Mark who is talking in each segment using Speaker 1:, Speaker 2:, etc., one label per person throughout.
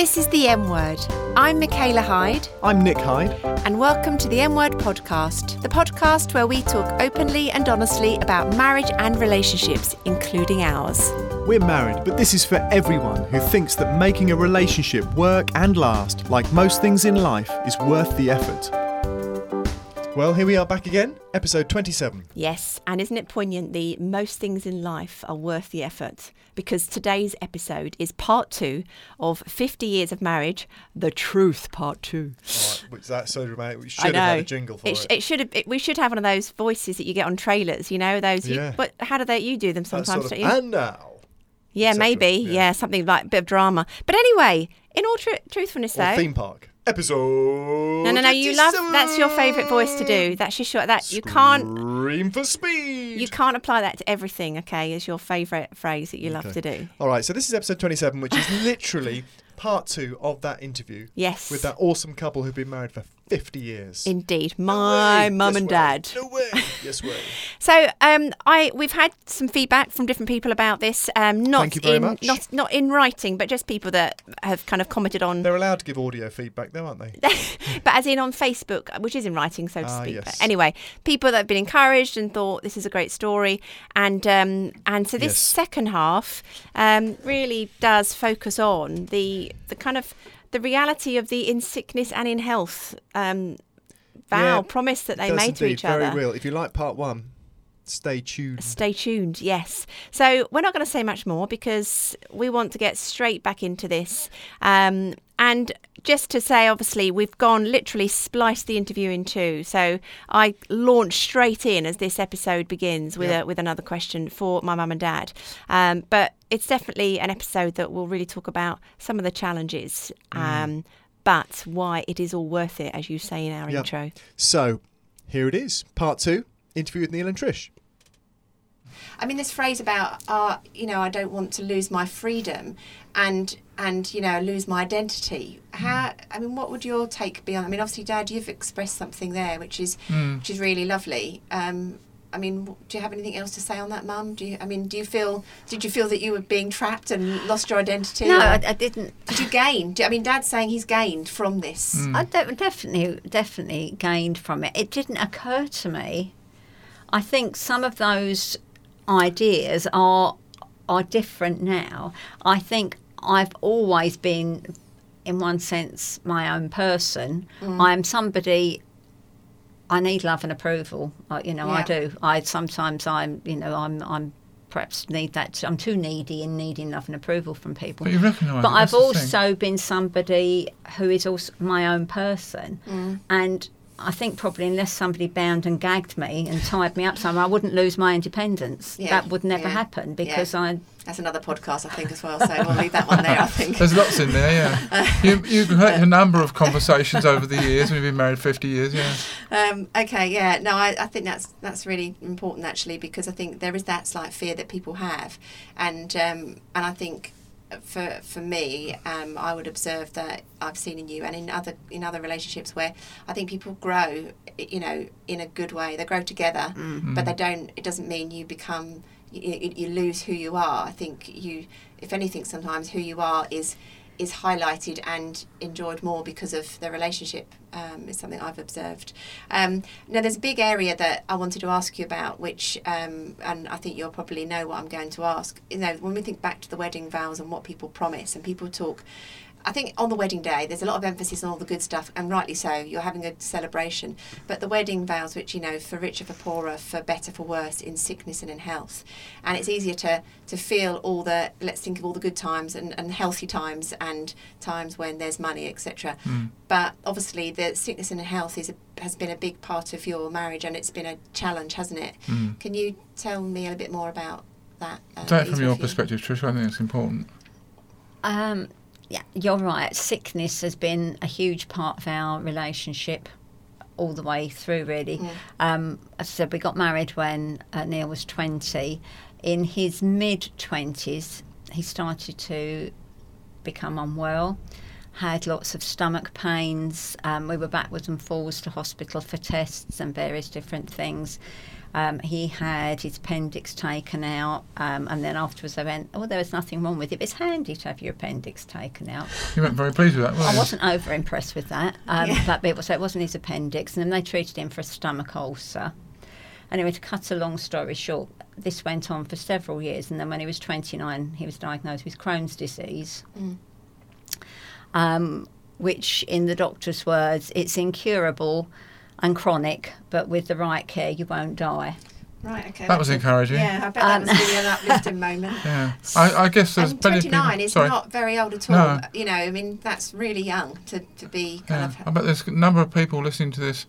Speaker 1: This is the M Word. I'm Michaela Hyde,
Speaker 2: I'm Nick Hyde.
Speaker 1: and welcome to the M Word podcast, the podcast where we talk openly and honestly about marriage and relationships, including ours.
Speaker 2: We're married, but this is for everyone who thinks that making a relationship work and last, like most things in life, is worth the effort. Well, here we are back again, episode 27.
Speaker 1: Yes, and isn't it poignant? The most things in life are worth the effort because today's episode is part two of 50 years of marriage, the truth part two.
Speaker 2: which that's so dramatic. We
Speaker 1: I
Speaker 2: should
Speaker 1: know.
Speaker 2: have had a jingle for
Speaker 1: it, sh- it should have. It, we should have one of those voices that you get on trailers. You know those. you-
Speaker 2: Yeah.
Speaker 1: but how do they? You do them sometimes,
Speaker 2: sort of-
Speaker 1: don't you?
Speaker 2: and now.
Speaker 1: yeah, maybe.
Speaker 2: yeah.
Speaker 1: Yeah. something like a bit of drama. But anyway, in all tru- truthfulness,
Speaker 2: Or
Speaker 1: though.
Speaker 2: theme park. Episode.
Speaker 1: no, no, no. You love. That's your favourite voice to do. That's your short. That you can't.
Speaker 2: Scream for speed.
Speaker 1: You can't apply that to everything. Okay, is your favourite phrase that you love to do.
Speaker 2: All right, so this is episode 27, which is literally part two of that interview
Speaker 1: Yes.
Speaker 2: with that awesome couple who've been married for 50 years.
Speaker 1: Indeed, my
Speaker 2: way.
Speaker 1: mum
Speaker 2: Yes
Speaker 1: and
Speaker 2: way.
Speaker 1: dad.
Speaker 2: No way. Yes way.
Speaker 1: So, um, I we've had some feedback from different people about this. Um, not
Speaker 2: Thank you very
Speaker 1: in
Speaker 2: much.
Speaker 1: not not in writing, but just people that have kind of commented on,
Speaker 2: They're allowed to give audio feedback, though, aren't they?
Speaker 1: but as in on Facebook, which is in writing, so to
Speaker 2: Ah,
Speaker 1: speak.
Speaker 2: yes.
Speaker 1: But anyway, people that have been encouraged and thought this is a great story, and um, and so this
Speaker 2: Yes.
Speaker 1: second half um, really does focus on the the kind of the reality of the in sickness and in health um, vow
Speaker 2: Yeah,
Speaker 1: promise that they made to each
Speaker 2: very
Speaker 1: other.
Speaker 2: Very real. If you like part one, stay tuned.
Speaker 1: Stay tuned, yes. So we're not going to say much more because we want to get straight back into this. Um, and just to say, obviously, we've gone literally spliced the interview in two. So I launch straight in as this episode begins with
Speaker 2: Yeah.
Speaker 1: a, with another question for my mum and dad. Um, but it's definitely an episode that will really talk about some of the challenges. Um, but why it is all worth it, as you say in our intro.
Speaker 2: So, here it is, part two, interview with Neil and Trish.
Speaker 3: I mean, this phrase about, uh, you know, I don't want to lose my freedom and, and you know, lose my identity. How, I mean, what would your take be on I mean, obviously, Dad, you've expressed something there, which is, which is really lovely. Um, I mean, do you have anything else to say on that, Mum? Do you, I mean, do you feel, did you feel that you were being trapped and lost your identity?
Speaker 4: No, I, I didn't.
Speaker 3: did you gain? Do, I mean, Dad's saying he's gained from this.
Speaker 4: I de- definitely, definitely gained from it. It didn't occur to me. I think some of those ideas are are different now. I think I've always been, in one sense, my own person. Mm. I am somebody. I need love and approval. I, you know, I do. I sometimes I'm, you know, I'm I'm perhaps need that. I'm too needy in needing love and approval from people.
Speaker 5: But you recognise
Speaker 4: But
Speaker 5: it,
Speaker 4: I've
Speaker 5: that's thing.
Speaker 4: also been somebody who is also my own person, mm. and I think probably unless somebody bound and gagged me and tied me up somewhere, I wouldn't lose my independence.
Speaker 3: Yeah,
Speaker 4: That would never
Speaker 3: yeah,
Speaker 4: happen because
Speaker 3: yeah.
Speaker 4: I.
Speaker 3: That's another podcast, I think, as well. So we'll leave that one there, I think.
Speaker 5: There's lots in there, yeah. you, you've had a number of conversations over the years. We've been married 50 years, yeah.
Speaker 3: Um, okay, yeah, no, I, I think that's that's really important actually because I think there is that slight fear that people have, and um, and I think for for me, um, I would observe that I've seen in you and in other in other relationships where I think people grow, you know, in a good way. They grow together, but they don't. It doesn't mean you become you, you, you lose who you are. I think you, if anything, sometimes who you are is is highlighted and enjoyed more because of the relationship um, is something I've observed. Um, now, there's a big area that I wanted to ask you about, which, um, and I think you'll probably know what I'm going to ask. You know, when we think back to the wedding vows and what people promise, and people talk. I think on the wedding day, there's a lot of emphasis on all the good stuff, and rightly so. You're having a celebration, but the wedding vows, which you know, for richer, for poorer, for better, for worse, in sickness and in health, and it's easier to to feel all the let's think of all the good times and, and healthy times and times when there's money, etc. But obviously, the sickness and health is a, has been a big part of your marriage, and it's been a challenge, hasn't it? Can you tell me a little bit more about that? uh,
Speaker 5: Take it from your
Speaker 3: of you?
Speaker 5: perspective, Trish. I think it's important.
Speaker 4: Um, yeah, you're right. Sickness has been a huge part of our relationship all the way through, really. Um, as I said, we got married when uh, Neil was 20. In his mid 20s, he started to become unwell, had lots of stomach pains. Um, we were backwards and forwards to hospital for tests and various different things. Um, he had his appendix taken out, um, and then afterwards they went, "Oh, there was nothing wrong with it. It's handy to have your appendix taken out."
Speaker 5: You weren't very pleased with that, were
Speaker 4: I
Speaker 5: you?
Speaker 4: wasn't over impressed with that, um,
Speaker 3: Yeah.
Speaker 4: but it was so it wasn't his appendix, and then they treated him for a stomach ulcer. Anyway, to cut a long story short, this went on for several years, and then when he was 29, he was diagnosed with Crohn's disease,
Speaker 3: Mm.
Speaker 4: um, which, in the doctor's words, it's incurable and chronic, but with the right care, you won't die.
Speaker 3: Right, okay.
Speaker 5: That was encouraging.
Speaker 3: Yeah, I bet that
Speaker 4: Um,
Speaker 3: was really an uplifting moment.
Speaker 5: Yeah. I, I guess there's
Speaker 3: and
Speaker 5: plenty of
Speaker 3: 29
Speaker 5: people.
Speaker 3: is
Speaker 5: Sorry.
Speaker 3: not very old at all.
Speaker 5: No.
Speaker 3: You know, I mean, that's really young to, to be kind
Speaker 5: Yeah.
Speaker 3: of.
Speaker 5: I bet there's a number of people listening to this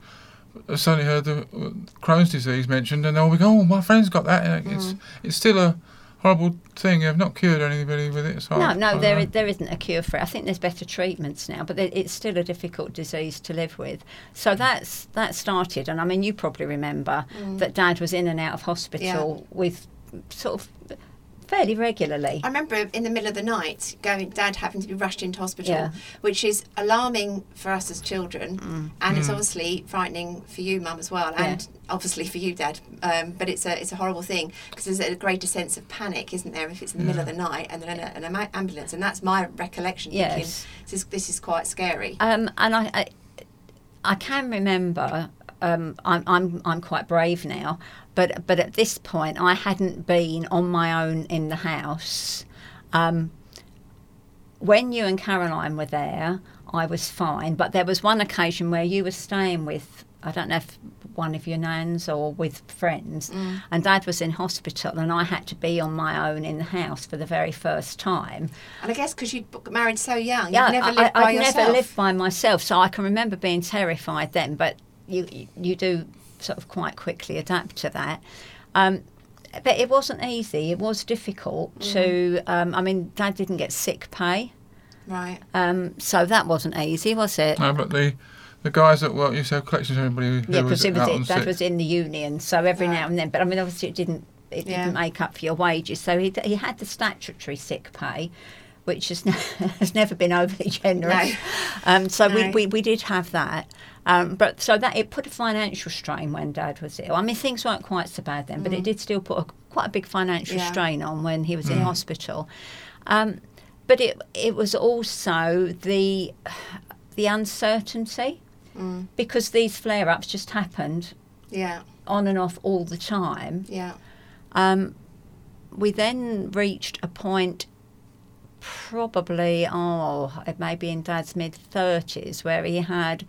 Speaker 5: have suddenly heard the uh, Crohn's disease mentioned, and they'll be going, "Oh, my friend's got that." And
Speaker 3: Mm.
Speaker 5: It's it's still a horrible thing. I've not cured anybody with it. So
Speaker 4: No,
Speaker 5: I-
Speaker 4: no,
Speaker 5: I
Speaker 4: there,
Speaker 5: don't
Speaker 4: is,
Speaker 5: know.
Speaker 4: there isn't a cure for it. I think there's better treatments now, but it's still a difficult disease to live with. So mm. that's that started, and I mean, you probably remember mm. that Dad was in and out of hospital with sort of fairly regularly.
Speaker 3: I remember in the middle of the night going, Dad having to be rushed into hospital,
Speaker 4: Yeah.
Speaker 3: which is alarming for us as children, and it's obviously frightening for you, Mum, as well,
Speaker 4: Yeah.
Speaker 3: and obviously for you, Dad. Um, but it's a it's a horrible thing because there's a greater sense of panic, isn't there, if it's in the middle of the night and then an, an ambulance, and that's my recollection. Thinking
Speaker 4: Yes.
Speaker 3: this is, this is quite scary.
Speaker 4: Um, and I, I, I can remember. Um, I'm, I'm, I'm quite brave now, but but at this point, I hadn't been on my own in the house. Um, when you and Caroline were there, I was fine. But there was one occasion where you were staying with, I don't know if one of your nans or with friends, and Dad was in hospital, and I had to be on my own in the house for the very first time.
Speaker 3: And I guess because you got married so young,
Speaker 4: Yeah,
Speaker 3: you never
Speaker 4: I,
Speaker 3: lived by
Speaker 4: I, I'd
Speaker 3: yourself.
Speaker 4: never lived by myself, so I can remember being terrified then. But you you- you do sort of quite quickly adapt to that. Um, but it wasn't easy. It was difficult to. Um, I mean, Dad didn't get sick pay,
Speaker 3: Right.
Speaker 4: um, so that wasn't easy, was it?
Speaker 5: No, but the the guys that work used to have collections of anybody who
Speaker 4: yeah,
Speaker 5: was
Speaker 4: because it was
Speaker 5: out
Speaker 4: it,
Speaker 5: on
Speaker 4: Dad
Speaker 5: sick.
Speaker 4: was in the union, so every
Speaker 3: Right.
Speaker 4: now and then. But I mean, obviously, it didn't it
Speaker 3: Yeah.
Speaker 4: didn't make up for your wages. So he he had the statutory sick pay. Which has, ne- has never been overly generous.
Speaker 3: No.
Speaker 4: Um, so we,
Speaker 3: No.
Speaker 4: we, we did have that. Um, but so that it put a financial strain when Dad was ill. I mean, things weren't quite so bad then, but it did still put a, quite a big financial
Speaker 3: Yeah.
Speaker 4: strain on when he was in hospital. Um, but it it was also the the uncertainty because these flare ups just happened
Speaker 3: Yeah.
Speaker 4: on and off all the time.
Speaker 3: Yeah.
Speaker 4: Um, we then reached a point, probably, oh, it may be in Dad's mid 30s, where he had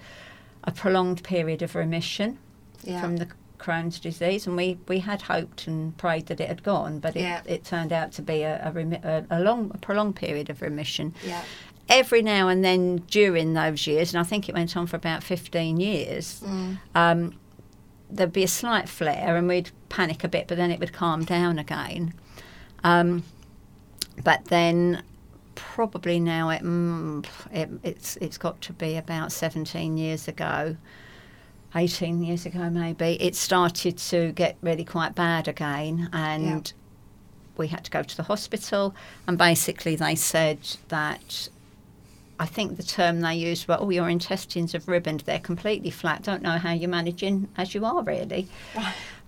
Speaker 4: a prolonged period of remission
Speaker 3: Yeah.
Speaker 4: from the Crohn's disease, and we, we had hoped and prayed that it had gone, but it,
Speaker 3: Yeah.
Speaker 4: it turned out to be a, a, remi- a, a long, a prolonged period of remission.
Speaker 3: Yeah.
Speaker 4: Every now and then during those years, and I think it went on for about 15 years,
Speaker 3: Mm.
Speaker 4: um, there'd be a slight flare and we'd panic a bit, but then it would calm down again. Um, but then probably now it, mm, it it's it's got to be about 17 years ago 18 years ago maybe it started to get really quite bad again and we had to go to the hospital and basically they said that I think the term they used were, oh, your intestines have ribboned. They're completely flat. Don't know how you're managing as you are, really.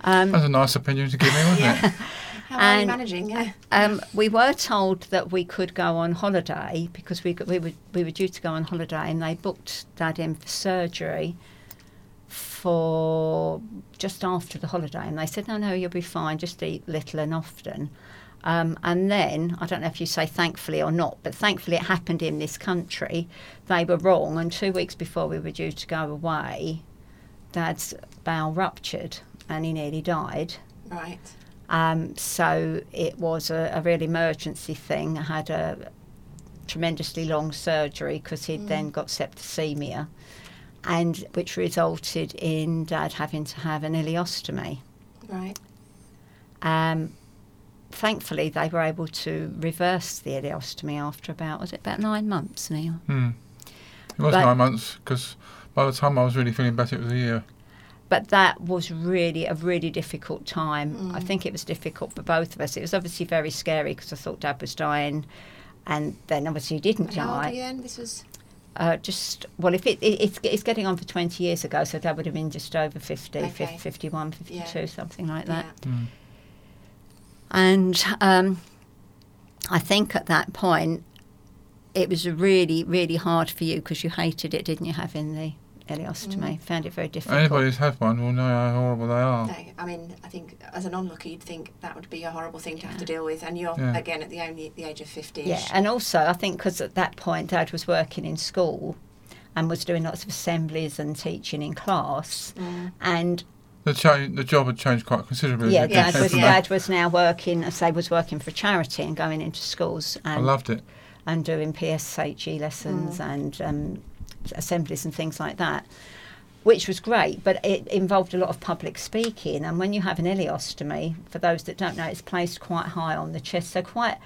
Speaker 4: Um,
Speaker 5: That's a nice opinion to give me, wasn't
Speaker 3: Yeah.
Speaker 5: it?
Speaker 3: How are you
Speaker 4: And-
Speaker 3: managing? Yeah.
Speaker 4: um, we were told that we could go on holiday because we, we, were, we were due to go on holiday and they booked Dad in for surgery for just after the holiday. And they said, no, no, you'll be fine, just eat little and often. Um, and then, I don't know if you say thankfully or not, but thankfully it happened in this country. They were wrong, and two weeks before we were due to go away, Dad's bowel ruptured and he nearly died.
Speaker 3: Right.
Speaker 4: Um, so it was a, a real emergency thing. I had a tremendously long surgery because he'd then got septicemia, and which resulted in Dad having to have an ileostomy.
Speaker 3: Right.
Speaker 4: Um, thankfully, they were able to reverse the ileostomy after about was it about nine months, Neil?
Speaker 5: Hmm. It was
Speaker 4: But-
Speaker 5: nine months because by the time I was really feeling better, it was a year.
Speaker 4: But that was really a really difficult time. I think it was difficult for both of us. It was obviously very scary because I thought Dad was dying, and then obviously he didn't
Speaker 3: How old were
Speaker 4: die.
Speaker 3: you then? This was.
Speaker 4: Uh, just well, if it, it it's, it's getting on for twenty years ago, so Dad would have been just over 50,
Speaker 3: Okay.
Speaker 4: 50 51, 52,
Speaker 3: Yeah.
Speaker 4: something like that.
Speaker 3: Yeah.
Speaker 5: Mm.
Speaker 4: And um, I think at that point, it was really, really hard for you because you hated it, didn't you, having the ileostomy? Found it very difficult.
Speaker 5: Anybody who's had one will know how horrible they are.
Speaker 3: No, I mean, I think as an onlooker, you'd think that would be a horrible thing to have to deal with, and you're
Speaker 5: Yeah.
Speaker 3: again at the only the age of fifty.
Speaker 4: Yeah, and also I think because at that point Dad was working in school and was doing lots of assemblies and teaching in class,
Speaker 3: Mm.
Speaker 4: and
Speaker 5: The, cha- the job had changed quite considerably.
Speaker 4: yeah,
Speaker 5: as it
Speaker 3: Yes,
Speaker 4: Dad
Speaker 5: came
Speaker 4: was
Speaker 3: yeah.
Speaker 4: Dad was now working, I say, was working for charity and going into schools
Speaker 5: I
Speaker 4: and
Speaker 5: loved it.
Speaker 4: and doing PSHE lessons and um, assemblies and things like that, which was great. But it involved a lot of public speaking. And when you have an ileostomy, for those that don't know, it's placed quite high on the chest, so quite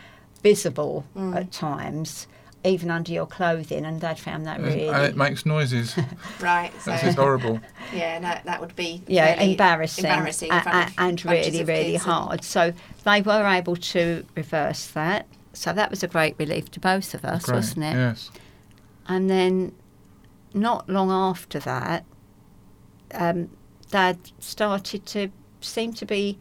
Speaker 4: visible mm. at times, even under your clothing. And Dad found that really.
Speaker 5: And it makes noises.
Speaker 3: Right. So
Speaker 5: That's just horrible.
Speaker 3: yeah, no, that would be
Speaker 4: yeah,
Speaker 3: fairly
Speaker 4: embarrassing,
Speaker 3: embarrassing
Speaker 4: a- a- and really, really
Speaker 3: kids and-
Speaker 4: hard. So they were able to reverse that. So that was a great relief to both of us,
Speaker 5: Great.
Speaker 4: wasn't it?
Speaker 5: Yes.
Speaker 4: And then, not long after that, um, Dad started to seem to be.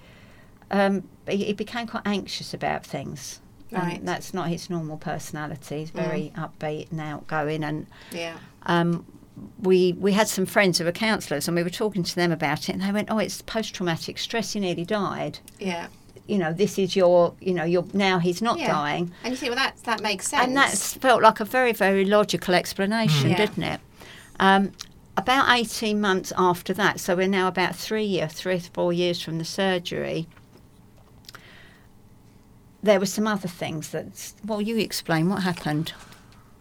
Speaker 4: Um, he he became quite anxious about things. And
Speaker 3: Right.
Speaker 4: that's not his normal personality. He's very upbeat and outgoing, and
Speaker 3: Yeah.
Speaker 4: um, we we had some friends who were counsellors, and we were talking to them about it, and they went, "Oh, it's post traumatic stress. He nearly died.
Speaker 3: Yeah.
Speaker 4: You know, this is your, you know, your now he's not
Speaker 3: Yeah.
Speaker 4: dying."
Speaker 3: And you think, well, that that makes sense.
Speaker 4: And that felt like a very, very logical explanation,
Speaker 3: Yeah.
Speaker 4: didn't it? Um, about 18 months after that, so we're now about three years, three, four years from the surgery, there were some other things that, well, you explain what happened.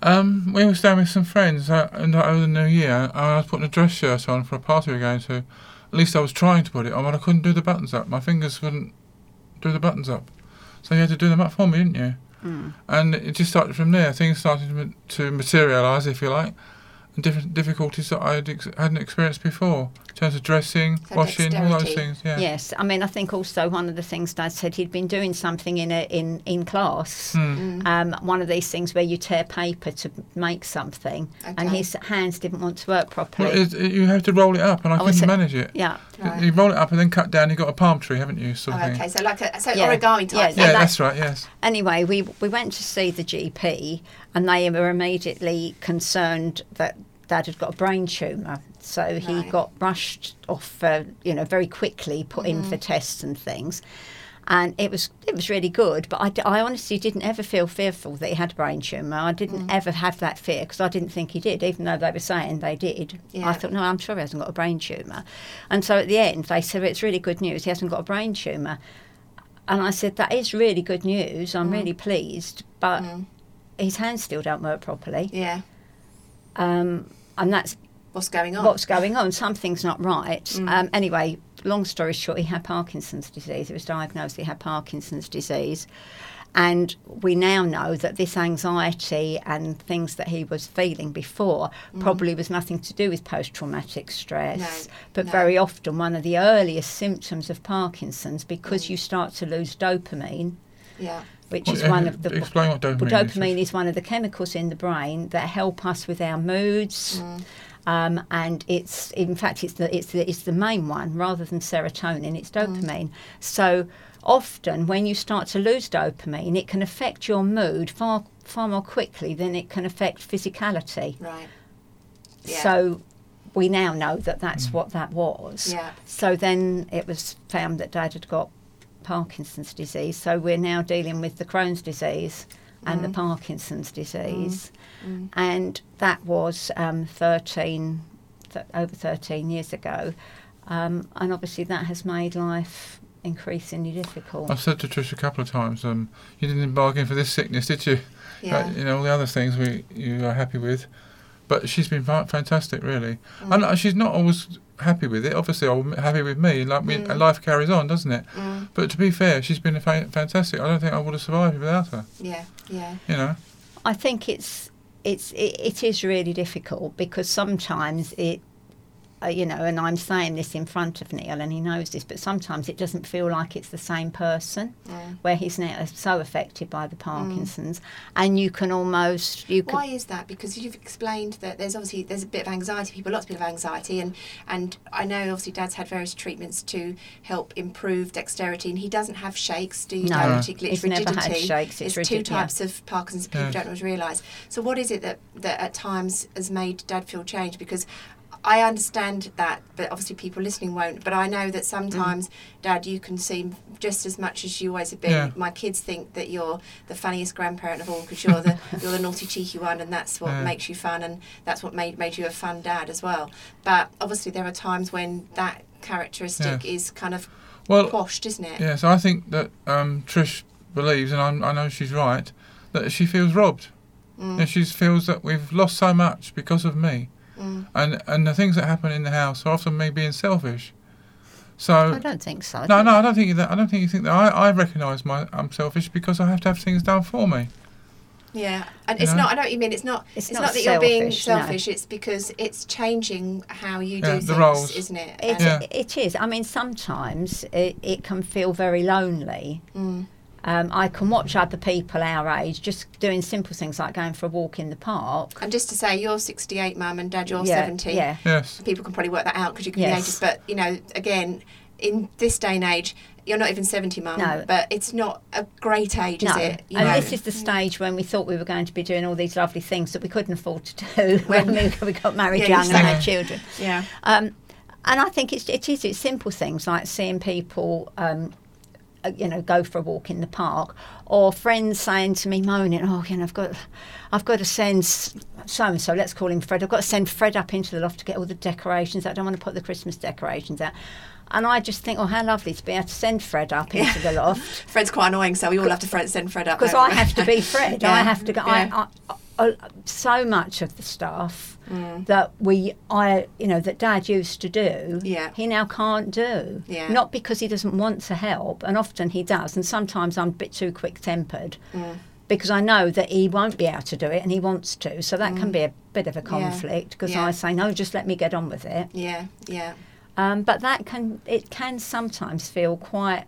Speaker 5: Um, we were staying with some friends uh, and uh, over the New Year. I was putting a dress shirt on for a party we were going to. At least I was trying to put it on, but I couldn't do the buttons up. My fingers wouldn't do the buttons up. So you had to do them up for me, didn't you?
Speaker 4: Mm.
Speaker 5: And it just started from there. Things started to, materialise, if you like, different difficulties that I had ex- hadn't experienced before. In terms of dressing,
Speaker 3: So
Speaker 5: washing, all those things. Yeah.
Speaker 4: Yes, I mean, I think also one of the things Dad said he'd been doing something in a, in in class.
Speaker 5: Hmm.
Speaker 4: Um, one of these things where you tear paper to make something, and his hands didn't want to work properly.
Speaker 5: Well, it, it- you have to roll it up, and I
Speaker 4: Oh, is
Speaker 5: couldn't
Speaker 4: it?
Speaker 5: manage it.
Speaker 4: yeah,
Speaker 3: Right.
Speaker 5: You roll it up and then cut down. You've got a palm tree, haven't you? Sort of
Speaker 3: Oh,
Speaker 5: thing.
Speaker 3: okay, so like a so
Speaker 4: Yeah.
Speaker 3: origami type.
Speaker 4: Yeah,
Speaker 3: thing.
Speaker 5: Yeah,
Speaker 4: And that-
Speaker 5: that's right. Yes.
Speaker 4: Anyway, we we went to see the GP, and they were immediately concerned that Dad had got a brain tumour. So he
Speaker 3: Right.
Speaker 4: got rushed off, uh, you know, very quickly, put in for tests and things. And it was it was really good, but I honestly didn't ever feel fearful that he had a brain tumour. I didn't ever have that fear because I didn't think he did, even though they were saying they did.
Speaker 3: Yeah.
Speaker 4: I thought, no, I'm sure he hasn't got a brain tumour. And so at the end, they said it's really good news. He hasn't got a brain tumour. And I said, that is really good news. I'm really pleased, but his hands still don't work properly.
Speaker 3: Yeah.
Speaker 4: Um, and that's
Speaker 3: What's going on?
Speaker 4: what's going on. Something's not right. Mm. Um, anyway, long story short, he had Parkinson's disease. It was diagnosed he had Parkinson's disease. And we now know that this anxiety and things that he was feeling before mm. probably was nothing to do with post traumatic stress,
Speaker 3: No,
Speaker 4: but
Speaker 3: no.
Speaker 4: very often one of the earliest symptoms of Parkinson's because mm. you start to lose dopamine,
Speaker 3: yeah.
Speaker 4: Which
Speaker 5: Well,
Speaker 4: is one of the
Speaker 5: explain what dopamine
Speaker 4: well,
Speaker 5: is.
Speaker 4: dopamine is one of the chemicals in the brain that help us with our moods. Mm. Um, and it's in fact it's the it's the it's the main one rather than serotonin. It's mm. dopamine. So often when you start to lose dopamine, it can affect your mood far far more quickly than it can affect physicality.
Speaker 3: Right. Yeah.
Speaker 4: So we now know that that's mm. what that was.
Speaker 3: Yeah.
Speaker 4: So then it was found that Dad had got Parkinson's disease. So we're now dealing with the Crohn's disease and the Parkinson's disease. And that was um, 13, th- over 13 years ago. Um, and obviously that has made life increasingly difficult.
Speaker 5: I've said to Trish a couple of times, um, you didn't bargain for this sickness, did you?
Speaker 3: Yeah.
Speaker 5: Uh, you know, all the other things we you are happy with. But she's been fantastic, really. And uh, she's not always happy with it. Obviously, I'm happy with me. Like me, life carries on, doesn't it?
Speaker 3: Mm.
Speaker 5: But to be fair, she's been a fa- fantastic. I don't think I would have survived without her.
Speaker 3: Yeah. Yeah.
Speaker 5: You know.
Speaker 4: I think it's it's it, it is really difficult because sometimes it uh, you know, and I'm saying this in front of Neil, and he knows this, but sometimes it doesn't feel like it's the same person, mm. where he's now uh, so affected by the Parkinson's, mm. and you can almost you can
Speaker 3: Why is that? Because you've explained that there's obviously there's a bit of anxiety. People, lots of people have anxiety, and and I know obviously Dad's had various treatments to help improve dexterity, and he doesn't have shakes. Do you
Speaker 4: No.
Speaker 3: know
Speaker 5: No.
Speaker 3: particularly? It's
Speaker 4: He's never had
Speaker 3: rigidity.
Speaker 4: shakes, it's
Speaker 3: two
Speaker 4: rigid, yeah.
Speaker 3: types of Parkinson's people
Speaker 5: Yes.
Speaker 3: don't always realise. So what is it that that at times has made Dad feel changed? Because I understand that, but obviously people listening won't. But I know that sometimes, Dad, you can seem just as much as you always have been.
Speaker 5: Yeah.
Speaker 3: My kids think that you're the funniest grandparent of all because you're the you're the naughty, cheeky one, and that's what
Speaker 5: Yeah.
Speaker 3: makes you fun, and that's what made made you a fun dad as well. But obviously, there are times when that characteristic is kind of
Speaker 5: Well,
Speaker 3: quashed, isn't it?
Speaker 5: Yes, I think that um, Trish believes, and I'm, I know she's right, that she feels robbed.
Speaker 3: Mm.
Speaker 5: And she feels that we've lost so much because of me.
Speaker 3: Mm.
Speaker 5: And and the things that happen in the house are often me being selfish. So I
Speaker 4: don't think so.
Speaker 5: no, no, I don't think that. I don't think you think that. I, I recognise my I'm selfish because I have to have things done for me.
Speaker 3: Yeah, and
Speaker 5: You
Speaker 3: it's
Speaker 5: know?
Speaker 3: not. I know what you mean. It's not.
Speaker 4: It's
Speaker 3: It's,
Speaker 4: not
Speaker 3: not, that you're being
Speaker 4: selfish, no.
Speaker 3: It's because it's changing how you
Speaker 5: Yeah,
Speaker 3: do
Speaker 5: the
Speaker 3: things,
Speaker 5: roles.
Speaker 3: isn't it?
Speaker 4: It,
Speaker 3: And-
Speaker 5: Yeah.
Speaker 4: it is. I mean, sometimes it, it can feel very lonely.
Speaker 3: Mm.
Speaker 4: Um, I can watch other people our age just doing simple things like going for a walk in the park.
Speaker 3: And just to say, you're 68, Mum, and Dad, you're
Speaker 4: yeah,
Speaker 3: 70.
Speaker 4: Yeah.
Speaker 5: Yes.
Speaker 3: People can probably work that out because you can be
Speaker 4: Yes.
Speaker 3: ages. But you know, again, in this day and age, you're not even 70, Mum.
Speaker 4: No.
Speaker 3: But it's not a great age,
Speaker 4: No,
Speaker 3: is it? You
Speaker 4: and
Speaker 3: know?
Speaker 4: this is the stage when we thought we were going to be doing all these lovely things that we couldn't afford to do when we, we got married
Speaker 3: Yeah,
Speaker 4: young and had children.
Speaker 3: yeah.
Speaker 4: Um, and I think it's, it is it's simple things like seeing people, um, Uh, you know, go for a walk in the park, or friends saying to me, moaning, "Oh, you know, I've got, I've got to send so and so. Let's call him Fred. I've got to send Fred up into the loft to get all the decorations. out. I don't want to put the Christmas decorations out." And I just think, oh, how lovely to be able to send Fred up into the loft
Speaker 3: Fred's quite annoying, so we all have to send Fred up.
Speaker 4: because I have to be Fred. I have to go.
Speaker 3: yeah.
Speaker 4: I, I, So much of the stuff
Speaker 3: Mm.
Speaker 4: that we, I, you know, that Dad used to do,
Speaker 3: Yeah.
Speaker 4: he now can't do.
Speaker 3: Yeah.
Speaker 4: Not because he doesn't want to help, and often he does, and sometimes I'm a bit too quick-tempered.
Speaker 3: Mm.
Speaker 4: Because I know that he won't be able to do it and he wants to. So that can be a bit of a conflict because
Speaker 3: Mm. Yeah.
Speaker 4: I say, no, just let me get on with it.
Speaker 3: Yeah, yeah.
Speaker 4: Um, but that can, it can sometimes feel quite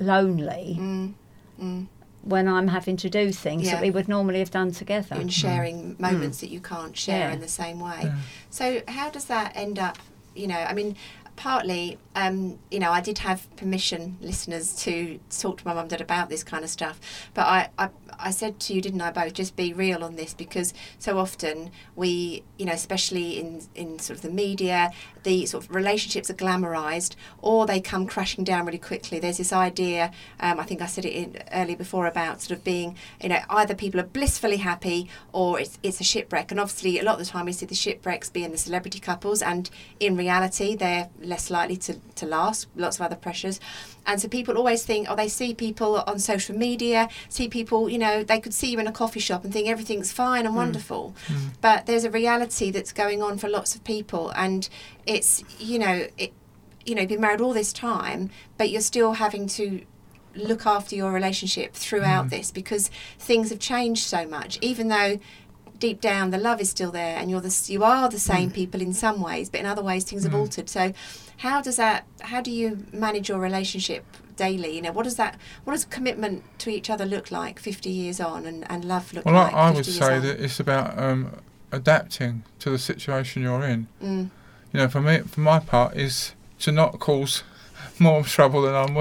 Speaker 4: lonely
Speaker 3: Mm. Mm.
Speaker 4: When I'm having to do things
Speaker 3: Yeah.
Speaker 4: that we would normally have done together.
Speaker 3: And sharing moments that you can't share
Speaker 4: Yeah.
Speaker 3: in the same way.
Speaker 5: Yeah.
Speaker 3: So how does that end up? You know, I mean, partly, um, you know, I did have permission, listeners, to talk to my mum and dad about this kind of stuff. But I, I, I said to you, didn't I, both, just be real on this because so often we, you know, especially in in sort of the media, the sort of relationships are glamorized or they come crashing down really quickly. There's this idea, um, I think I said it in, earlier before about sort of being, you know, either people are blissfully happy or it's it's a shipwreck. And obviously, a lot of the time we see the shipwrecks being the celebrity couples, and in reality, they're less likely to, to last. Lots of other pressures. And so people always think, oh, they see people on social media, see people, you know, they could see you in a coffee shop and think everything's fine and hmm. wonderful. Hmm. But there's a reality that's going on for lots of people, and it's, you know, it, you know, you've been married all this time, but you're still having to look after your relationship throughout hmm. this because things have changed so much. Even though deep down the love is still there and you're the you are the same people in some ways, but in other ways things have altered. So, how does that? How do you manage your relationship daily? You know, what does that? What does commitment to each other look like 50 years on, and, and love look
Speaker 5: Well,
Speaker 3: like?
Speaker 5: I, I would say
Speaker 3: on?
Speaker 5: that it's about um, adapting to the situation you're in.
Speaker 3: Mm,
Speaker 5: You know, for me, for my part, is to not cause more trouble than I'm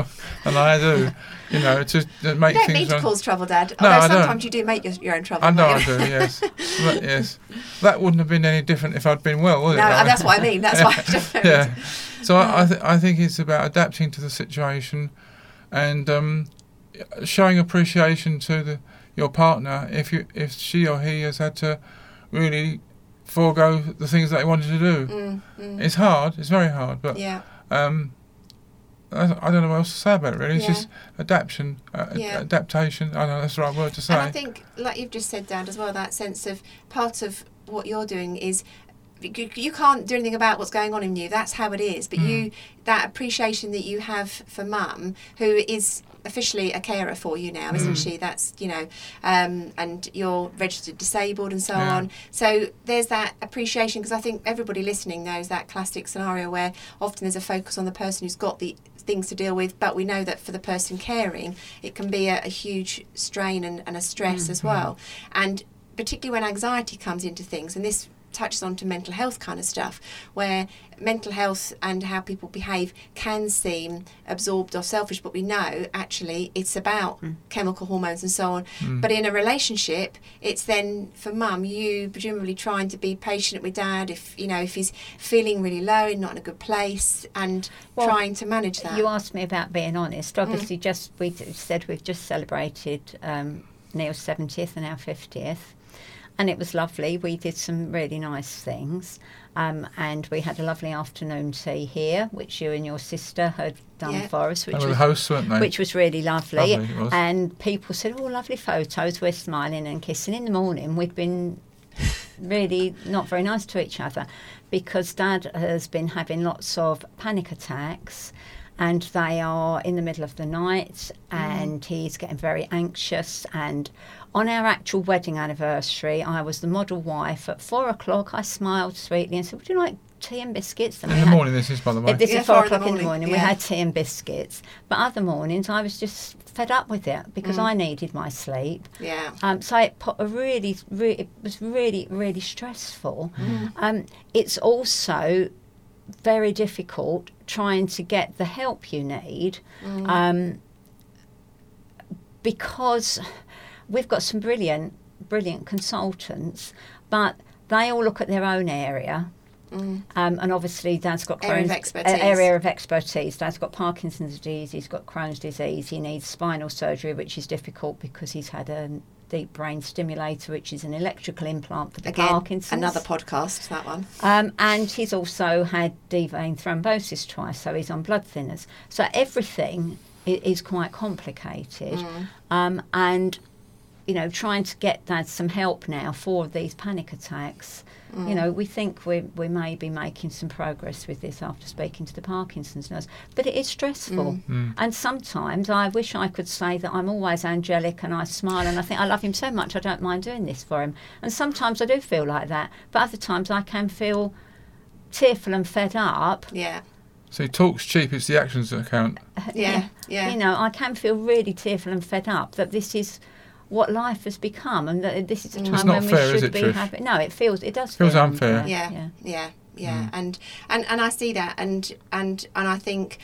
Speaker 5: than I do. You know, to, to
Speaker 3: you don't
Speaker 5: things.
Speaker 3: need to
Speaker 5: run-
Speaker 3: cause trouble, Dad.
Speaker 5: No,
Speaker 3: Although
Speaker 5: I don't.
Speaker 3: sometimes you do make your, your own trouble.
Speaker 5: I know I do. Yes, but, yes. That wouldn't have been any different if I'd been well, would it?
Speaker 3: No,
Speaker 5: Like-
Speaker 3: that's what I mean. That's why. I just
Speaker 5: yeah. So I I, th- I think it's about adapting to the situation, and um, showing appreciation to the your partner if you if she or he has had to really forego the things that they wanted to do.
Speaker 3: Mm, mm,
Speaker 5: It's hard. It's very hard, but
Speaker 3: yeah.
Speaker 5: um, I, I don't know what else to say about it. Really, it's
Speaker 3: Yeah.
Speaker 5: just adaptation, uh,
Speaker 3: Yeah.
Speaker 5: adaptation. I don't know that's the right word to say.
Speaker 3: And I think, like you've just said, Dad, as well, that sense of part of what you're doing is you, you can't do anything about what's going on in you. That's how it is. But
Speaker 5: Mm.
Speaker 3: you, that appreciation that you have for mum, who is officially a carer for you now, isn't
Speaker 5: Mm.
Speaker 3: she? That's you know, um, and you're registered disabled and so
Speaker 5: Yeah.
Speaker 3: on. So there's that appreciation because I think everybody listening knows that classic scenario where often there's a focus on the person who's got the things to deal with, but we know that for the person caring, it can be a, a huge strain and, and a stress as well. And particularly when anxiety comes into things, and this touches on to mental health kind of stuff, where mental health and how people behave can seem absorbed or selfish, but we know actually it's about chemical hormones and so on. But in a relationship, it's then for mum, you presumably trying to be patient with dad if you know if he's feeling really low and not in a good place, and
Speaker 4: Well,
Speaker 3: trying to manage that.
Speaker 4: You asked me about being honest.
Speaker 3: Mm.
Speaker 4: Obviously, just we said we've just celebrated um, Neil's seventieth and our fiftieth, and it was lovely. We did some really nice things, um, and we had a lovely afternoon tea here, which you and your sister had done
Speaker 3: Yeah.
Speaker 4: for us,
Speaker 5: They
Speaker 4: which
Speaker 5: were the
Speaker 4: was
Speaker 5: hosts, weren't they?
Speaker 4: which was really lovely.
Speaker 5: Lovely, it was.
Speaker 4: And people said, "Oh, lovely photos." We're smiling and kissing. In the morning, we'd been really not very nice to each other because Dad has been having lots of panic attacks. And they are in the middle of the night, and he's getting very anxious. And on our actual wedding anniversary, I was the model wife. At four o'clock, I smiled sweetly and said, "Would you like tea and biscuits?" And
Speaker 5: in the
Speaker 4: had-
Speaker 5: morning, this is, by the way.
Speaker 4: it- this
Speaker 3: Yeah,
Speaker 4: is four
Speaker 3: four the
Speaker 4: o'clock in the
Speaker 3: morning,
Speaker 4: morning. We had tea and biscuits. But other mornings, I was just fed up with it because I needed my sleep.
Speaker 3: yeah.
Speaker 4: Um, so it put a really, really, it was really, really stressful. Um, it's also very difficult trying to get the help you need um, because we've got some brilliant, brilliant consultants, but they all look at their own area. Um, and obviously, Dad's got
Speaker 3: Area of
Speaker 4: Crohn's uh, area of expertise. Dad's got Parkinson's disease. He's got Crohn's disease. He needs spinal surgery, which is difficult because he's had a deep brain stimulator, which is an electrical implant for the
Speaker 3: Again,
Speaker 4: Parkinson's.
Speaker 3: another podcast. That one.
Speaker 4: Um, and he's also had deep vein thrombosis twice, so he's on blood thinners. So everything is quite complicated. Um, and, you know, trying to get Dad some help now for these panic attacks. You mm. know, we think we, we may be making some progress with this after speaking to the Parkinson's nurse, but it is stressful. Mm. Mm. And sometimes I wish I could say that I'm always angelic and I smile and I think I love him so much I don't mind doing this for him. And sometimes I do feel like that, but other times I can feel tearful and fed up.
Speaker 3: Yeah.
Speaker 5: so he talks cheap, it's the actions that count.
Speaker 3: Uh, yeah. Yeah.
Speaker 4: You know, I can feel really tearful and fed up that this is what life has become and that this is a mm. time
Speaker 5: It's not
Speaker 4: when
Speaker 5: fair,
Speaker 4: we
Speaker 5: is
Speaker 4: should
Speaker 5: it,
Speaker 4: be
Speaker 5: Trish?
Speaker 4: happy. No, it feels it does
Speaker 5: Feels
Speaker 4: feel
Speaker 5: unfair.
Speaker 3: yeah
Speaker 4: Yeah.
Speaker 3: yeah yeah, mm. and and and i see that and and and i think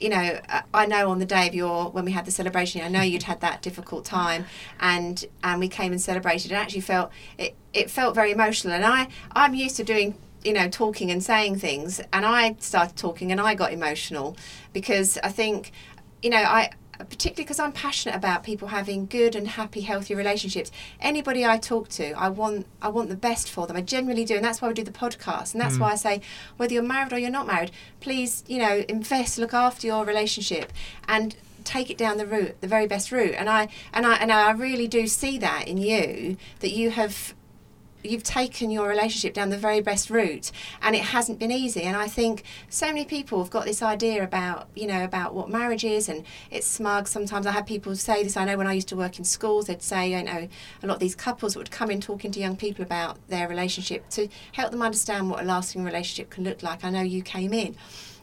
Speaker 3: you know I- i know on the day of your when we had the celebration i know you'd had that difficult time and and we came and celebrated and actually felt it it felt very emotional and i i'm used to doing you know talking and saying things and i started talking and i got emotional because i think you know i particularly because I'm passionate about people having good and happy, healthy relationships. Anybody I talk to, I want I want the best for them. I genuinely do, and that's why we do the podcast. And that's mm. why I say, whether you're married or you're not married, please, you know, invest, look after your relationship, and take it down the route, the very best route. And I and I and I really do see that in you that you have you've taken your relationship down the very best route and it hasn't been easy. And i think so many people have got this idea about you know about what marriage is and it's smug. Sometimes i had people say this i know when i used to work in schools they'd say you know a lot of these couples would come in talking to young people about their relationship to help them understand what a lasting relationship can look like. I know you came in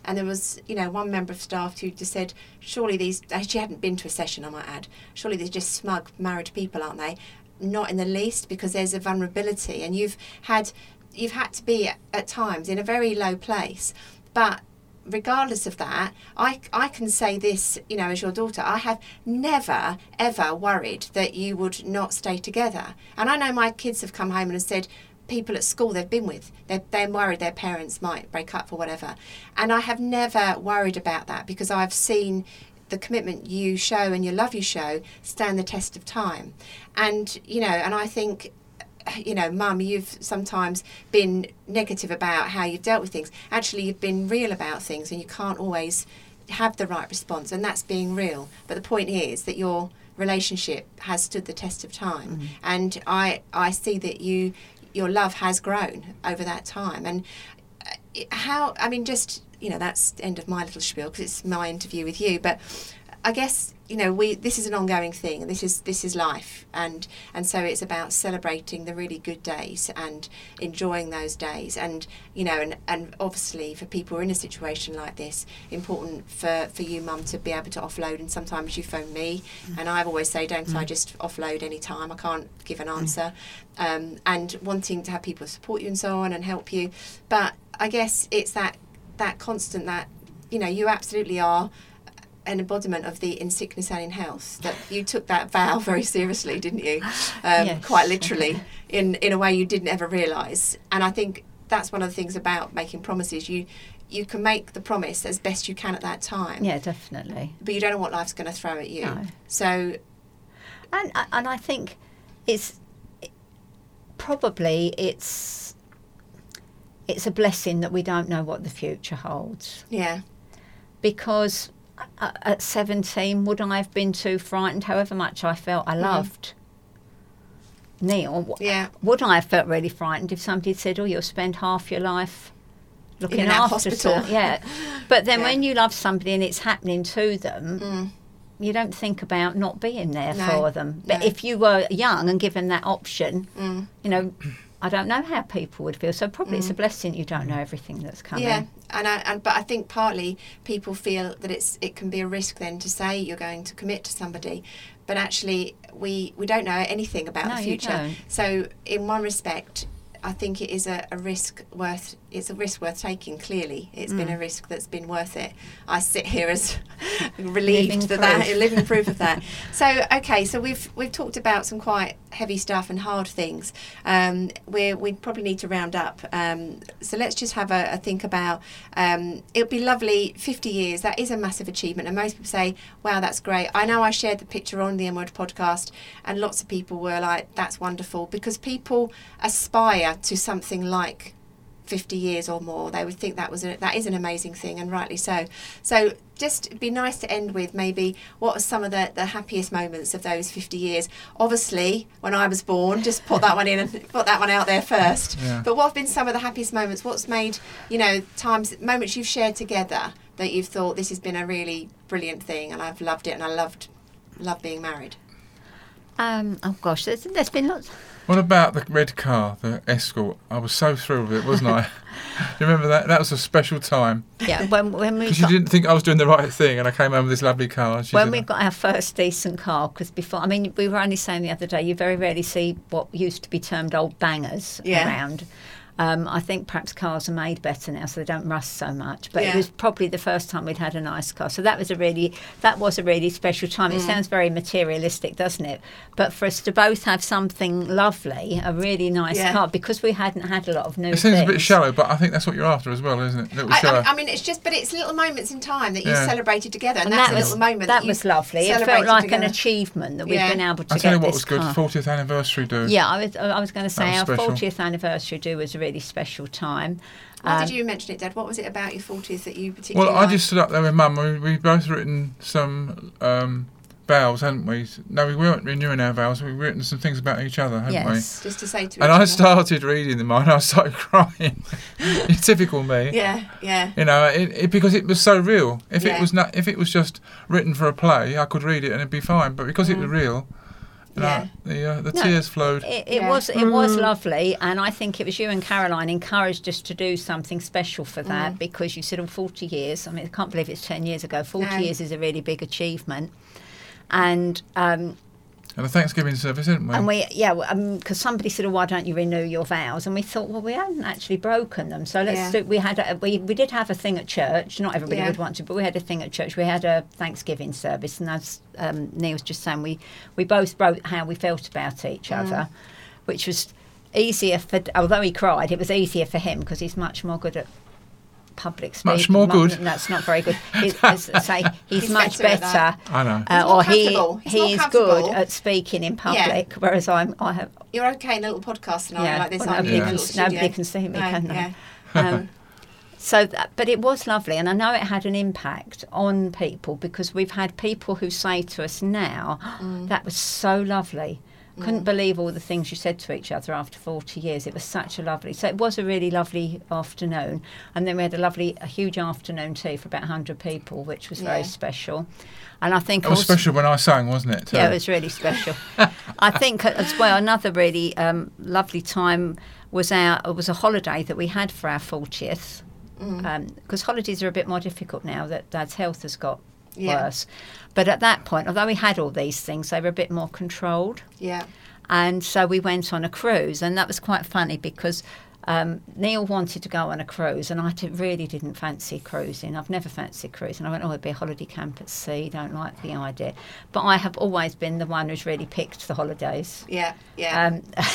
Speaker 3: and there was, you know, one member of staff who just said, surely these, she hadn't been to a session, I might add, surely they're just smug married people, aren't they? Not in the least, because there's a vulnerability, and you've had, you've had to be at, at times in a very low place, but regardless of that, I, I can say this, you know, as your daughter, I have never, ever worried that you would not stay together. And I know my kids have come home and have said, people at school they've been with, they're, they're worried their parents might break up or whatever. And I have never worried about that because I've seen the commitment you show and your love you show stand the test of time. And, you know, and I think you know, mum, you've sometimes been negative about how you've dealt with things. Actually, you've been real about things, and you can't always have the right response, and that's being real. But the point is that your relationship has stood the test of time, and I I see that you your love has grown over that time. And uh, how, I mean, just, you know, that's the end of my little spiel because it's my interview with you. But I guess you know we this is an ongoing thing and this is this is life. And and so it's about celebrating the really good days and enjoying those days. And you know and and obviously for people who are in a situation like this important for for you mum to be able to offload. And sometimes you phone me mm. and I've always say don't I mm. just offload any time? I can't give an mm. answer. Um, and wanting to have people support you and so on and help you. But I guess it's that that constant that you know you absolutely are an embodiment of the in sickness and in health that you took that vow very seriously didn't you um,
Speaker 4: Yes.
Speaker 3: quite literally in in a way you didn't ever realize and i think that's one of the things about making promises you you can make the promise as best you can at that time
Speaker 4: Yeah, definitely.
Speaker 3: but you don't know what life's going to throw at you
Speaker 4: No.
Speaker 3: so
Speaker 4: And and I think it's probably it's it's a blessing that we don't know what the future holds
Speaker 3: yeah
Speaker 4: because at 17 would I have been too frightened however much I felt I loved Neil w-
Speaker 3: yeah
Speaker 4: would I have felt really frightened if somebody had said oh you'll spend half your life looking
Speaker 3: of
Speaker 4: after
Speaker 3: hospital.
Speaker 4: some-" yeah but then
Speaker 3: Yeah.
Speaker 4: when you love somebody and it's happening to them
Speaker 3: mm,
Speaker 4: you don't think about not being there
Speaker 3: No,
Speaker 4: for them. But
Speaker 3: no.
Speaker 4: if you were young and given that option,
Speaker 3: mm.
Speaker 4: you know, I don't know how people would feel. So probably it's a mm. blessing you don't know everything that's coming.
Speaker 3: Yeah, and I, and but I think partly people feel that it's it can be a risk then to say you're going to commit to somebody, but actually we we don't know anything about
Speaker 4: No,
Speaker 3: the
Speaker 4: you
Speaker 3: future.
Speaker 4: don't.
Speaker 3: So in one respect, I think it is a, a risk worth it's a risk worth taking. Clearly, it's been
Speaker 4: Mm.
Speaker 3: a risk that's been worth it. I sit here as relieved that that
Speaker 4: proof.
Speaker 3: living proof of that. So okay, so we've we've talked about some quite heavy stuff and hard things. Um, we we probably need to round up. Um, so let's just have a, a think about. Um, it would be lovely. Fifty years. That is a massive achievement, and most people say, "Wow, that's great." I know I shared the picture on the M Word podcast, and lots of people were like, "That's wonderful," because people aspire to something like 50 years or more they would think that was a, that is an amazing thing and rightly so so just be nice to end with maybe what are some of the, the happiest moments of those 50 years obviously when i was born just put that one in and put that one out there first
Speaker 5: Yeah.
Speaker 3: but what have been some of the happiest moments what's made you know times moments you've shared together that you've thought this has been a really brilliant thing and i've loved it and i loved love being married
Speaker 4: Um, oh gosh, there's, there's been lots.
Speaker 5: What about the red car, the escort? I was so thrilled with it, wasn't I? You remember that? That was a special time
Speaker 4: Yeah, when when we
Speaker 5: because you didn't think I was doing the right thing, and I came home with this lovely car. and she
Speaker 4: when
Speaker 5: said,
Speaker 4: we got our first decent car, because before, I mean, we were only saying the other day, you very rarely see what used to be termed old bangers
Speaker 3: Yeah.
Speaker 4: around. Um, I think perhaps cars are made better now, so they don't rust so much. But
Speaker 3: Yeah.
Speaker 4: it was probably the first time we'd had a nice car, so that was a really that was a really special time.
Speaker 3: Mm.
Speaker 4: It sounds very materialistic, doesn't it? But for us to both have something lovely, a really nice
Speaker 3: Yeah.
Speaker 4: car, because we hadn't had a lot of new.
Speaker 5: It seems a bit shallow, but I think that's what you're after as well, isn't it? Little
Speaker 3: I,
Speaker 5: shallow.
Speaker 3: I, I mean, it's just, but it's little moments in time that you
Speaker 5: Yeah.
Speaker 3: celebrated together, and,
Speaker 4: And
Speaker 3: that's
Speaker 4: that
Speaker 3: a
Speaker 4: was
Speaker 3: little moment.
Speaker 4: that
Speaker 3: you
Speaker 4: was lovely. It felt
Speaker 3: celebrated
Speaker 4: like an achievement that we've
Speaker 3: Yeah.
Speaker 4: been able to
Speaker 5: I
Speaker 4: get
Speaker 5: tell you what was good.
Speaker 4: car.
Speaker 5: 40th anniversary do.
Speaker 4: Yeah, I was, I was going to say our
Speaker 5: special.
Speaker 4: 40th anniversary do was a really special time.
Speaker 3: Why
Speaker 4: Um,
Speaker 3: did you mention it, Dad? What was it about your 40s that you particularly
Speaker 5: Well, I just stood up there with Mum. We we both written some um, vows, hadn't we? No, we weren't renewing our vows. We'd written some things about each other, hadn't
Speaker 4: Yes.
Speaker 3: just to say to
Speaker 5: we? And
Speaker 3: each
Speaker 5: I
Speaker 3: other.
Speaker 5: started reading them, and I started crying. Typical me.
Speaker 3: Yeah, yeah.
Speaker 5: You know, it, it, because it was so real. If
Speaker 3: Yeah.
Speaker 5: it was not, if it was just written for a play, I could read it and it'd be fine. But because it was real, you know,
Speaker 3: Yeah.
Speaker 5: the uh, the
Speaker 4: No,
Speaker 5: tears flowed.
Speaker 4: It, it
Speaker 3: Yeah.
Speaker 4: was it was lovely, and I think it was you and Caroline encouraged us to do something special for that
Speaker 3: Mm.
Speaker 4: because you said, "Oh, 40 years." I mean, I can't believe it's 10 years ago. 40
Speaker 3: No.
Speaker 4: years is a really big achievement, and um,
Speaker 5: And a Thanksgiving service, didn't we?
Speaker 4: And we, yeah, because somebody said, oh, "Why don't you renew your vows?" And we thought, well, we hadn't actually broken them, so let's
Speaker 3: Yeah.
Speaker 4: do. We had, a, we, we did have a thing at church. Not everybody
Speaker 3: Yeah.
Speaker 4: would want to, but we had a thing at church. We had a Thanksgiving service, and as um, Neil was just saying, we we both wrote how we felt about each
Speaker 3: Mm.
Speaker 4: other, which was easier for. Although he cried, it was easier for him because he's much more good at. Public speaking.
Speaker 5: Much more
Speaker 4: Mu-
Speaker 5: good.
Speaker 4: That's not very good. He's, as I say, he's,
Speaker 3: He's
Speaker 4: much
Speaker 3: better
Speaker 4: better.
Speaker 5: I know.
Speaker 4: Uh,
Speaker 3: more
Speaker 4: or he.
Speaker 3: He's
Speaker 4: he is good at speaking in public, whereas I'm I have
Speaker 3: You're okay in a little podcast scenario
Speaker 4: yeah.
Speaker 3: like this,
Speaker 4: well,
Speaker 3: aren't
Speaker 4: nobody,
Speaker 3: you? in a
Speaker 4: can,
Speaker 3: little studio?
Speaker 4: nobody can see me,
Speaker 3: No,
Speaker 4: can they?
Speaker 3: yeah.
Speaker 4: Um, so, that, but it was lovely, and I know it had an impact on people because we've had people who say to us now,
Speaker 3: Mm.
Speaker 4: "That was so lovely." Couldn't believe all the things you said to each other after 40 years. It was such a lovely. So it was a really lovely afternoon, and then we had a lovely, a huge afternoon tea for about 100 people, which was very special. And I think
Speaker 5: It was
Speaker 4: also-
Speaker 5: special when I sang, wasn't it?
Speaker 4: yeah, it was really special. I think uh, as well another really um, lovely time was our it was a holiday that we had for our fortieth mm. um, because holidays are a bit more difficult now that Dad's health has got
Speaker 3: Yeah.
Speaker 4: worse. But at that point, although we had all these things, they were a bit more controlled.
Speaker 3: Yeah.
Speaker 4: And so we went on a cruise, and that was quite funny because um, Neil wanted to go on a cruise, and I really didn't fancy cruising. I've never fancied cruising. I went, oh, it'd be a holiday camp at sea. Don't like the idea. But I have always been the one who's really picked the holidays.
Speaker 3: Yeah. Yeah.
Speaker 4: Um,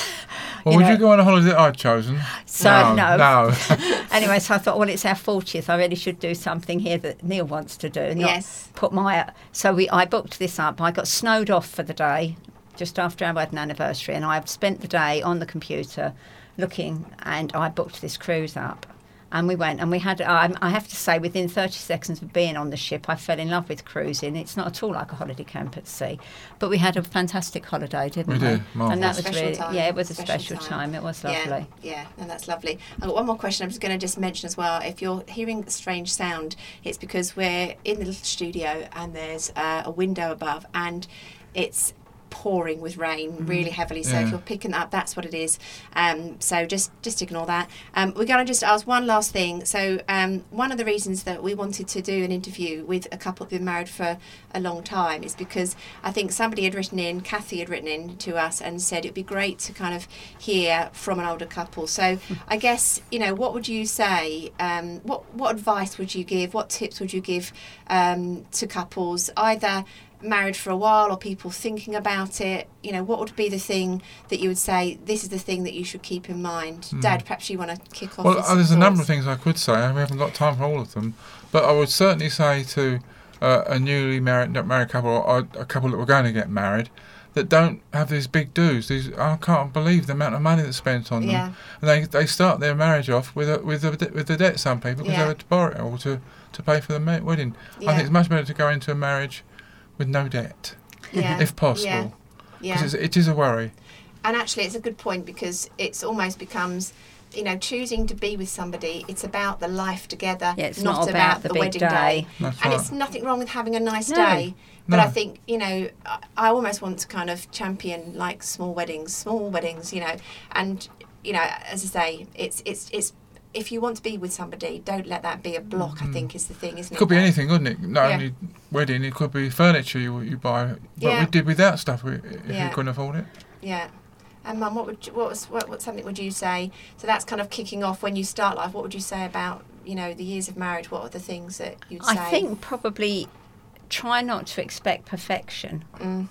Speaker 5: Well,
Speaker 4: you
Speaker 5: would
Speaker 4: know-
Speaker 5: you go on a holiday that I'd chosen?
Speaker 4: So,
Speaker 5: no.
Speaker 4: no.
Speaker 5: no.
Speaker 4: anyway, so I thought, well, it's our 40th. I really should do something here that Neil wants to do. Not
Speaker 3: Yes.
Speaker 4: Put my. So we, I booked this up. I got snowed off for the day just after our wedding anniversary, and I've spent the day on the computer looking, and I booked this cruise up. And we went, and we had. I, I have to say, within 30 seconds of being on the ship, I fell in love with cruising. It's not at all like a holiday camp at sea, but we had a fantastic holiday, didn't
Speaker 5: We
Speaker 4: we?
Speaker 5: did,
Speaker 4: And that
Speaker 5: marvellous.
Speaker 4: was
Speaker 3: Special
Speaker 4: really,
Speaker 3: time,
Speaker 4: yeah, it was a
Speaker 3: special
Speaker 4: special,
Speaker 3: time.
Speaker 4: time. It was
Speaker 3: Yeah,
Speaker 4: lovely.
Speaker 3: yeah, and that's lovely. I've got one more question. I'm just going to just mention as well. If you're hearing a strange sound, it's because we're in the little studio and there's uh, a window above, and it's pouring with rain really heavily. So if you're picking up, that's what it is. Um, so just just ignore that. Um, we're going to just ask one last thing. So um, one of the reasons that we wanted to do an interview with a couple who've been married for a long time is because I think somebody had written in, Kathy had written in to us and said it'd be great to kind of hear from an older couple. So I guess you know what would you say? Um, what what advice would you give? What tips would you give um, to couples either? Married for a while or people thinking about it you know what would be the thing that you would say this is the thing that you should keep in mind dad perhaps you want to kick off
Speaker 5: Well, uh, there's a number of things I could say. We haven't got time for all of them, but I would certainly say to uh, a newly married married couple or a couple that were going to get married that don't have these big dues. These I can't believe the amount of money that's spent on them.
Speaker 3: Yeah.
Speaker 5: And they they start their marriage off with a, with a, with the debt. Some people because
Speaker 3: Yeah.
Speaker 5: they had to borrow it all to to pay for the wedding. I think it's much better to go into a marriage with no debt,
Speaker 3: yeah
Speaker 5: if possible,
Speaker 3: yeah yeah
Speaker 5: because it is a worry.
Speaker 3: and actually it's a good point because it's almost becomes you know choosing to be with somebody it's about the life together
Speaker 4: Yeah, it's
Speaker 3: not,
Speaker 4: not about the big
Speaker 3: wedding
Speaker 4: day.
Speaker 3: day, and
Speaker 5: right.
Speaker 3: it's nothing wrong with having a nice
Speaker 4: No.
Speaker 3: day but I think you know I, I almost want to kind of champion like small weddings small weddings you know and you know as I say it's it's it's if you want to be with somebody don't let that be a block I mm. think is the thing isn't
Speaker 5: It
Speaker 3: it
Speaker 5: could be anything, couldn't it? Not
Speaker 3: Yeah.
Speaker 5: only wedding, it could be furniture you, you buy. But
Speaker 3: Yeah.
Speaker 5: we did without stuff we, if
Speaker 3: Yeah.
Speaker 5: we couldn't afford it.
Speaker 3: Yeah. And mum, what would you, what was what, what something would you say? So that's kind of kicking off when you start life. What would you say about you know the years of marriage? What are the things that you'd say?
Speaker 4: I think probably try not to expect perfection
Speaker 3: Mm.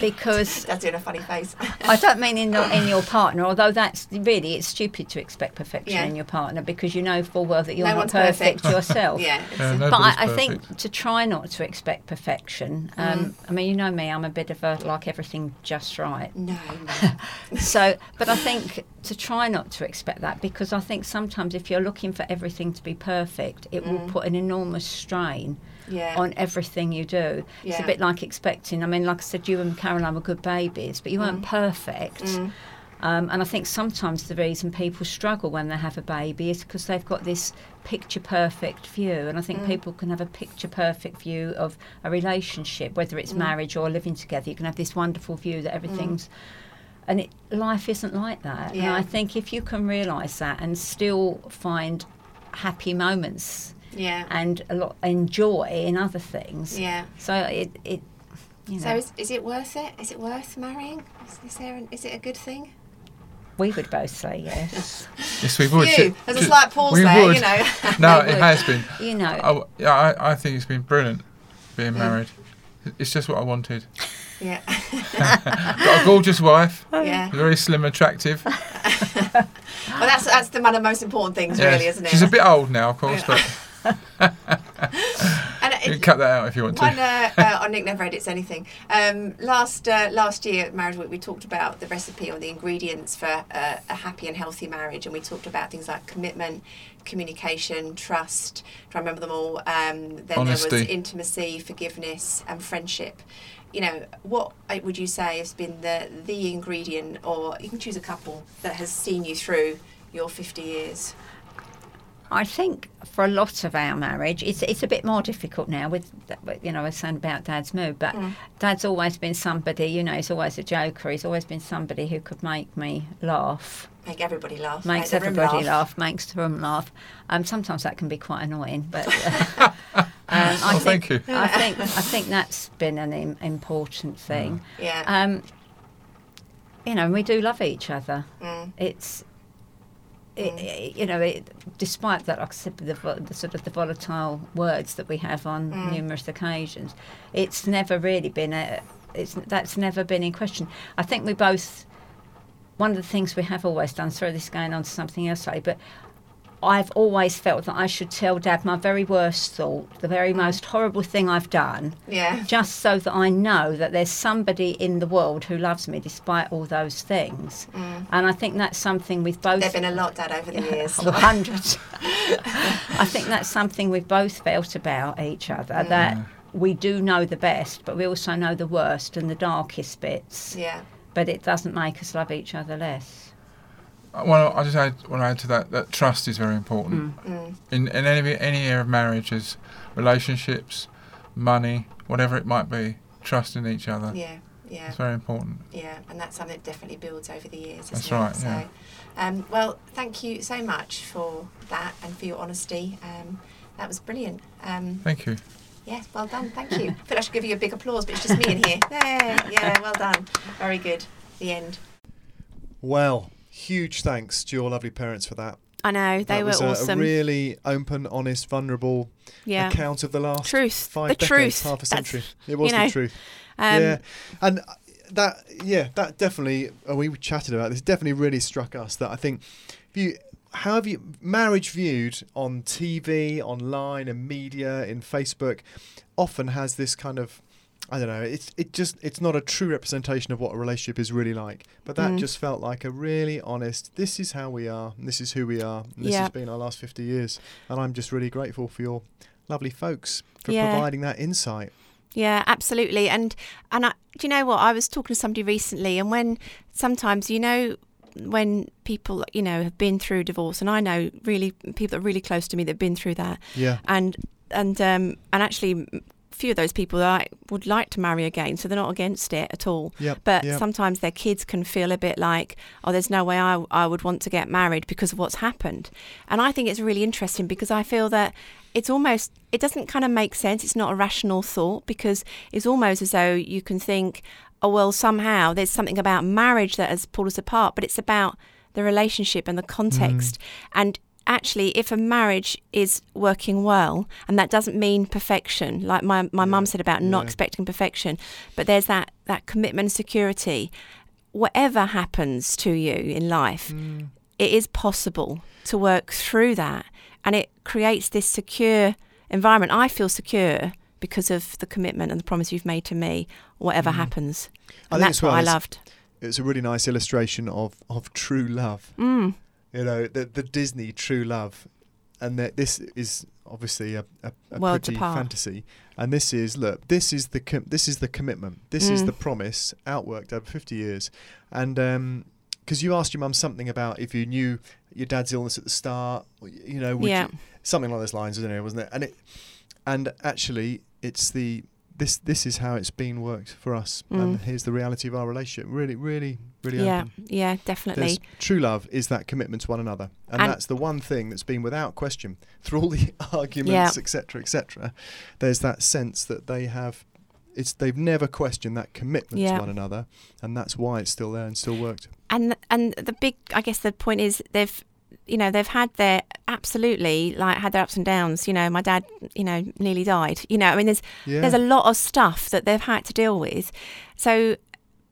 Speaker 4: Because
Speaker 3: Dad's doing a funny face.
Speaker 4: I don't mean in your, in your partner, although that's really it's stupid to expect perfection
Speaker 3: Yeah.
Speaker 4: in your partner because you know full well that you're
Speaker 3: No
Speaker 4: not perfect,
Speaker 3: perfect.
Speaker 4: yourself.
Speaker 3: yeah.
Speaker 5: Yeah,
Speaker 4: But I, I think to try not to expect perfection. Um, I mean, you know me; I'm a bit of a like everything just right.
Speaker 3: no, no.
Speaker 4: So, but I think to try not to expect that because I think sometimes if you're looking for everything to be perfect, it will put an enormous strain
Speaker 3: Yeah.
Speaker 4: on everything you do. It's a bit like expecting. I mean, like I said, you and Caroline were good babies, but you weren't mm. perfect. Mm. Um, and I think sometimes the reason people struggle when they have a baby is because they've got this picture perfect view. And I think mm. people can have a picture perfect view of a relationship, whether it's marriage or living together. You can have this wonderful view that everything's. And it, life isn't like that. And I think if you can realise that and still find happy moments
Speaker 3: yeah.
Speaker 4: and a lot enjoy in other things.
Speaker 3: Yeah.
Speaker 4: So it, it you know,
Speaker 3: So is, is it worth it? Is it worth marrying? Is, is there an, is it a good thing?
Speaker 4: we would both say yes.
Speaker 5: Yes, we would.
Speaker 3: You. There's a slight pause
Speaker 5: we
Speaker 3: there.
Speaker 5: would.
Speaker 3: You know.
Speaker 5: No, it has been.
Speaker 4: you know,
Speaker 5: I, w- yeah, I, I think it's been brilliant being married. It's just what I wanted.
Speaker 3: yeah.
Speaker 5: Got a gorgeous wife, oh.
Speaker 3: yeah.
Speaker 5: very slim, attractive.
Speaker 3: Well, that's that's the one of the most important things,
Speaker 5: Yes.
Speaker 3: really, isn't it?
Speaker 5: She's a bit old now, of course, but
Speaker 3: And
Speaker 5: cut that out if you want
Speaker 3: One,
Speaker 5: to.
Speaker 3: uh, uh, oh, Nick never edits anything. Um, last uh, last year at Marriage Week, we talked about the recipe or the ingredients for uh, a happy and healthy marriage, and we talked about things like commitment, communication, trust. Do I remember them all? Um, then there was intimacy, forgiveness, and friendship. You know, what uh, would you say has been the the ingredient, or you can choose a couple that has seen you through your fifty years?
Speaker 4: I think for a lot of our marriage, it's it's a bit more difficult now with, with, you know, I was saying about Dad's mood, but Dad's always been somebody, you know, he's always a joker. He's always been somebody who could make me laugh,
Speaker 3: Make everybody laugh.
Speaker 4: makes
Speaker 3: make
Speaker 4: everybody laugh. makes the room laugh. Um, sometimes that can be quite annoying, but uh, um, I
Speaker 5: Oh,
Speaker 4: think
Speaker 5: thank you.
Speaker 4: I think I think that's been an im- important thing.
Speaker 3: Yeah.
Speaker 4: Um, you know, we do love each other.
Speaker 3: Mm.
Speaker 4: It's, it, you know, it, despite that, like I said, the, the sort of the volatile words that we have on
Speaker 3: Mm.
Speaker 4: numerous occasions, it's never really been a, it's that's never been in question. I think we both, one of the things we have always done. Sorry, this is going on to something else, sorry, but. I've always felt that I should tell Dad my very worst thought, the very most horrible thing I've done,
Speaker 3: Yeah.
Speaker 4: just so that I know that there's somebody in the world who loves me despite all those things. Mm. And I think that's something we've both.
Speaker 3: There've been a lot, Dad, over the years.
Speaker 4: Hundreds. I think that's something we've both felt about each other mm. that we do know the best, but we also know the worst and the darkest bits.
Speaker 3: Yeah.
Speaker 4: But it doesn't make us love each other less.
Speaker 5: Well, I just add, want to add to that that trust is very important
Speaker 3: Mm.
Speaker 5: in in any any area of marriages, relationships, money, whatever it might be. Trust in each other.
Speaker 3: Yeah. Yeah.
Speaker 5: It's very important.
Speaker 3: Yeah, and that's something that definitely builds over the years.
Speaker 5: That's
Speaker 3: isn't it?
Speaker 5: right,
Speaker 3: So,
Speaker 5: yeah.
Speaker 3: um, well, thank you so much for that and for your honesty. Um, that was brilliant. Um,
Speaker 5: Thank you.
Speaker 3: yeah, well done. Thank you. I feel I should give you a big applause, but it's just me in here. There, yeah, well done. Very good. The end.
Speaker 2: Well, huge thanks to your lovely parents for that.
Speaker 1: I know they
Speaker 2: that
Speaker 1: were
Speaker 2: was a,
Speaker 1: awesome.
Speaker 2: a really open, honest, vulnerable
Speaker 1: yeah,
Speaker 2: account of the last
Speaker 1: truth,
Speaker 2: five
Speaker 1: the
Speaker 2: decades,
Speaker 1: truth.
Speaker 2: half a
Speaker 1: That's-
Speaker 2: century. It was
Speaker 1: you know,
Speaker 2: the truth.
Speaker 1: Um,
Speaker 2: yeah, and uh, that yeah, that definitely. And we chatted about this. Definitely really struck us that I think if you. How have you marriage viewed on TV, online, and media in Facebook? Often has this kind of, I don't know. It's it just it's not a true representation of what a relationship is really like. But that
Speaker 1: Mm.
Speaker 2: just felt like a really honest. This is how we are. And this is who we are. And this
Speaker 1: Yeah.
Speaker 2: has been our last fifty years. And I'm just really grateful for your lovely folks for
Speaker 1: Yeah.
Speaker 2: providing that insight.
Speaker 1: Yeah, absolutely. And and I, do you know what? I was talking to somebody recently, and when sometimes you know when people you know have been through divorce, and I know really people that are really close to me that've been through that,
Speaker 2: Yeah.
Speaker 1: and and um and actually. Few of those people that I would like to marry again, so they're not against it at all.
Speaker 2: Yep.
Speaker 1: But
Speaker 2: yep.
Speaker 1: sometimes their kids can feel a bit like, oh, there's no way I, I would want to get married because of what's happened. And I think it's really interesting because I feel that it's almost, it doesn't kind of make sense. It's not a rational thought because it's almost as though you can think, oh, well, somehow there's something about marriage that has pulled us apart, but it's about the relationship and the mm. context. And actually if a marriage is working well and that doesn't mean perfection like my, my mum said about not
Speaker 2: yeah.
Speaker 1: expecting perfection but there's that that commitment and security whatever happens to you in life
Speaker 2: Mm.
Speaker 1: it is possible to work through that and it creates this secure environment i feel secure because of the commitment and the promise you've made to me whatever happens
Speaker 2: Mm. I
Speaker 1: and
Speaker 2: think
Speaker 1: that's
Speaker 2: well
Speaker 1: what i loved
Speaker 2: It's a really nice illustration of, of true love.
Speaker 1: mm.
Speaker 2: You know, the the Disney true love, and that this is obviously a, a, a
Speaker 1: Worlds
Speaker 2: pretty fantasy. And this is look, this is the com- this is the commitment. This is
Speaker 1: Mm.
Speaker 2: the promise outworked over fifty years. And because you asked your mum something about if you knew your dad's illness at the start, you know, would
Speaker 1: Yeah.
Speaker 2: you, something along those lines, wasn't it? Wasn't it? And it and actually, it's the this this is how it's been worked for us, and
Speaker 1: Mm.
Speaker 2: here's the reality of our relationship. Really, really, really
Speaker 1: yeah
Speaker 2: open.
Speaker 1: yeah definitely
Speaker 2: There's, true love is that commitment to one another, and,
Speaker 1: And-
Speaker 2: that's the one thing that's been without question through all the arguments, etc., etc. There's that sense that they have. It's they've never questioned that commitment
Speaker 1: Yeah.
Speaker 2: to one another, and that's why it's still there and still worked.
Speaker 1: and and the big i guess the point is they've you know they've had their absolutely like had their ups and downs you know my dad you know nearly died you know i mean there's
Speaker 2: Yeah,
Speaker 1: there's a lot of stuff that they've had to deal with so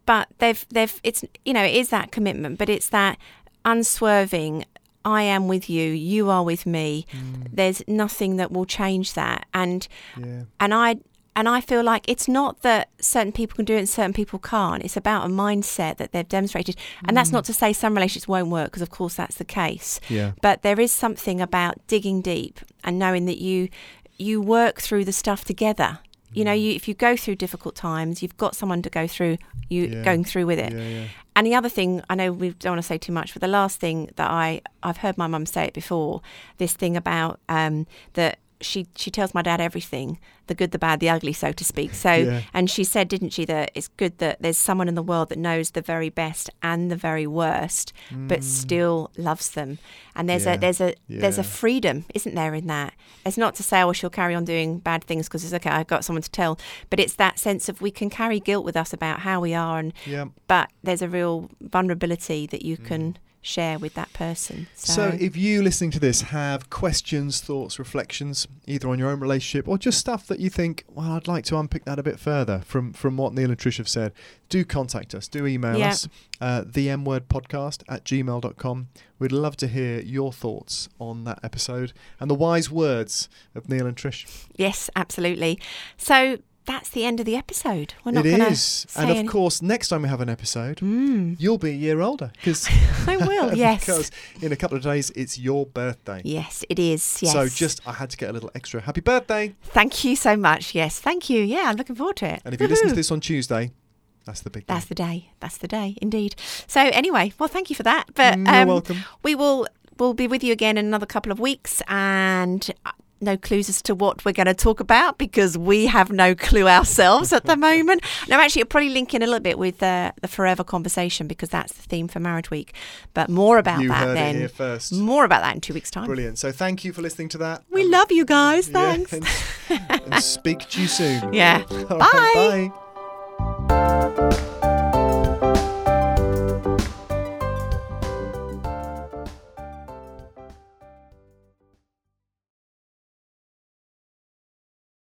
Speaker 1: but they've they've it's you know it is that commitment but it's that unswerving
Speaker 3: I am with you, you are with me. Mm. There's nothing that will change that. And
Speaker 2: Yeah.
Speaker 3: and I and I feel like it's not that certain people can do it and certain people can't. It's about a mindset that they've demonstrated. And that's not to say some relationships won't work, because of course that's the case.
Speaker 2: Yeah.
Speaker 3: But there is something about digging deep and knowing that you you work through the stuff together. You know, you, if you go through difficult times, you've got someone to go through you
Speaker 2: Yeah.
Speaker 3: going through with it.
Speaker 2: Yeah, yeah.
Speaker 3: And the other thing, I know we don't want to say too much, but the last thing that I I've heard my mum say it before, this thing about um, that she she tells my dad everything, the good, the bad, the ugly, so to speak. So,
Speaker 2: Yeah.
Speaker 3: and she said, didn't she, that it's good that there's someone in the world that knows the very best and the very worst, but still loves them. And there's
Speaker 2: Mm. Yeah.
Speaker 3: a there's a there's a freedom, isn't there, in that? It's not to say, oh, she'll carry on doing bad things because it's okay, I've got someone to tell. But it's that sense of we can carry guilt with us about how we are, and
Speaker 2: Yeah.
Speaker 3: but there's a real vulnerability that you can share with that person. So.
Speaker 2: So, if you listening to this have questions, thoughts, reflections, either on your own relationship or just stuff that you think, well, I'd like to unpick that a bit further from from what Neil and Trish have said, do contact us. Do email
Speaker 3: Yeah.
Speaker 2: us, uh, the M word podcast at gmail.com. We'd love to hear your thoughts on that episode and the wise words of Neil and Trish.
Speaker 3: yes, absolutely. So that's the end of the episode. We're not
Speaker 2: It
Speaker 3: going to
Speaker 2: is. And of course, next time we have an episode,
Speaker 3: Mm,
Speaker 2: you'll be a year older because
Speaker 3: I will. yes.
Speaker 2: because in a couple of days it's your birthday.
Speaker 3: Yes, it is. Yes.
Speaker 2: So just I had to get a little extra happy birthday.
Speaker 3: thank you so much. Yes, thank you. Yeah, I'm looking forward to it.
Speaker 2: And if you listen to this on Tuesday, that's the big day.
Speaker 3: That's the day. That's the day, indeed. So anyway, well, thank you for that. But
Speaker 2: You're
Speaker 3: um,
Speaker 2: welcome.
Speaker 3: we will we'll be with you again in another couple of weeks, and no clues as to what we're going to talk about because we have no clue ourselves at the moment. No, actually, it'll probably link in a little bit with uh, the forever conversation because that's the theme for Marriage Week. But more about
Speaker 2: you
Speaker 3: that
Speaker 2: heard
Speaker 3: then.
Speaker 2: it here first.
Speaker 3: More about that in two weeks' time.
Speaker 2: Brilliant. So thank you for listening to that.
Speaker 3: We
Speaker 2: Um,
Speaker 3: love you guys.
Speaker 2: yeah,
Speaker 3: Thanks.
Speaker 2: and, and speak to you soon.
Speaker 3: Yeah.
Speaker 2: All right,
Speaker 3: Bye.
Speaker 2: bye.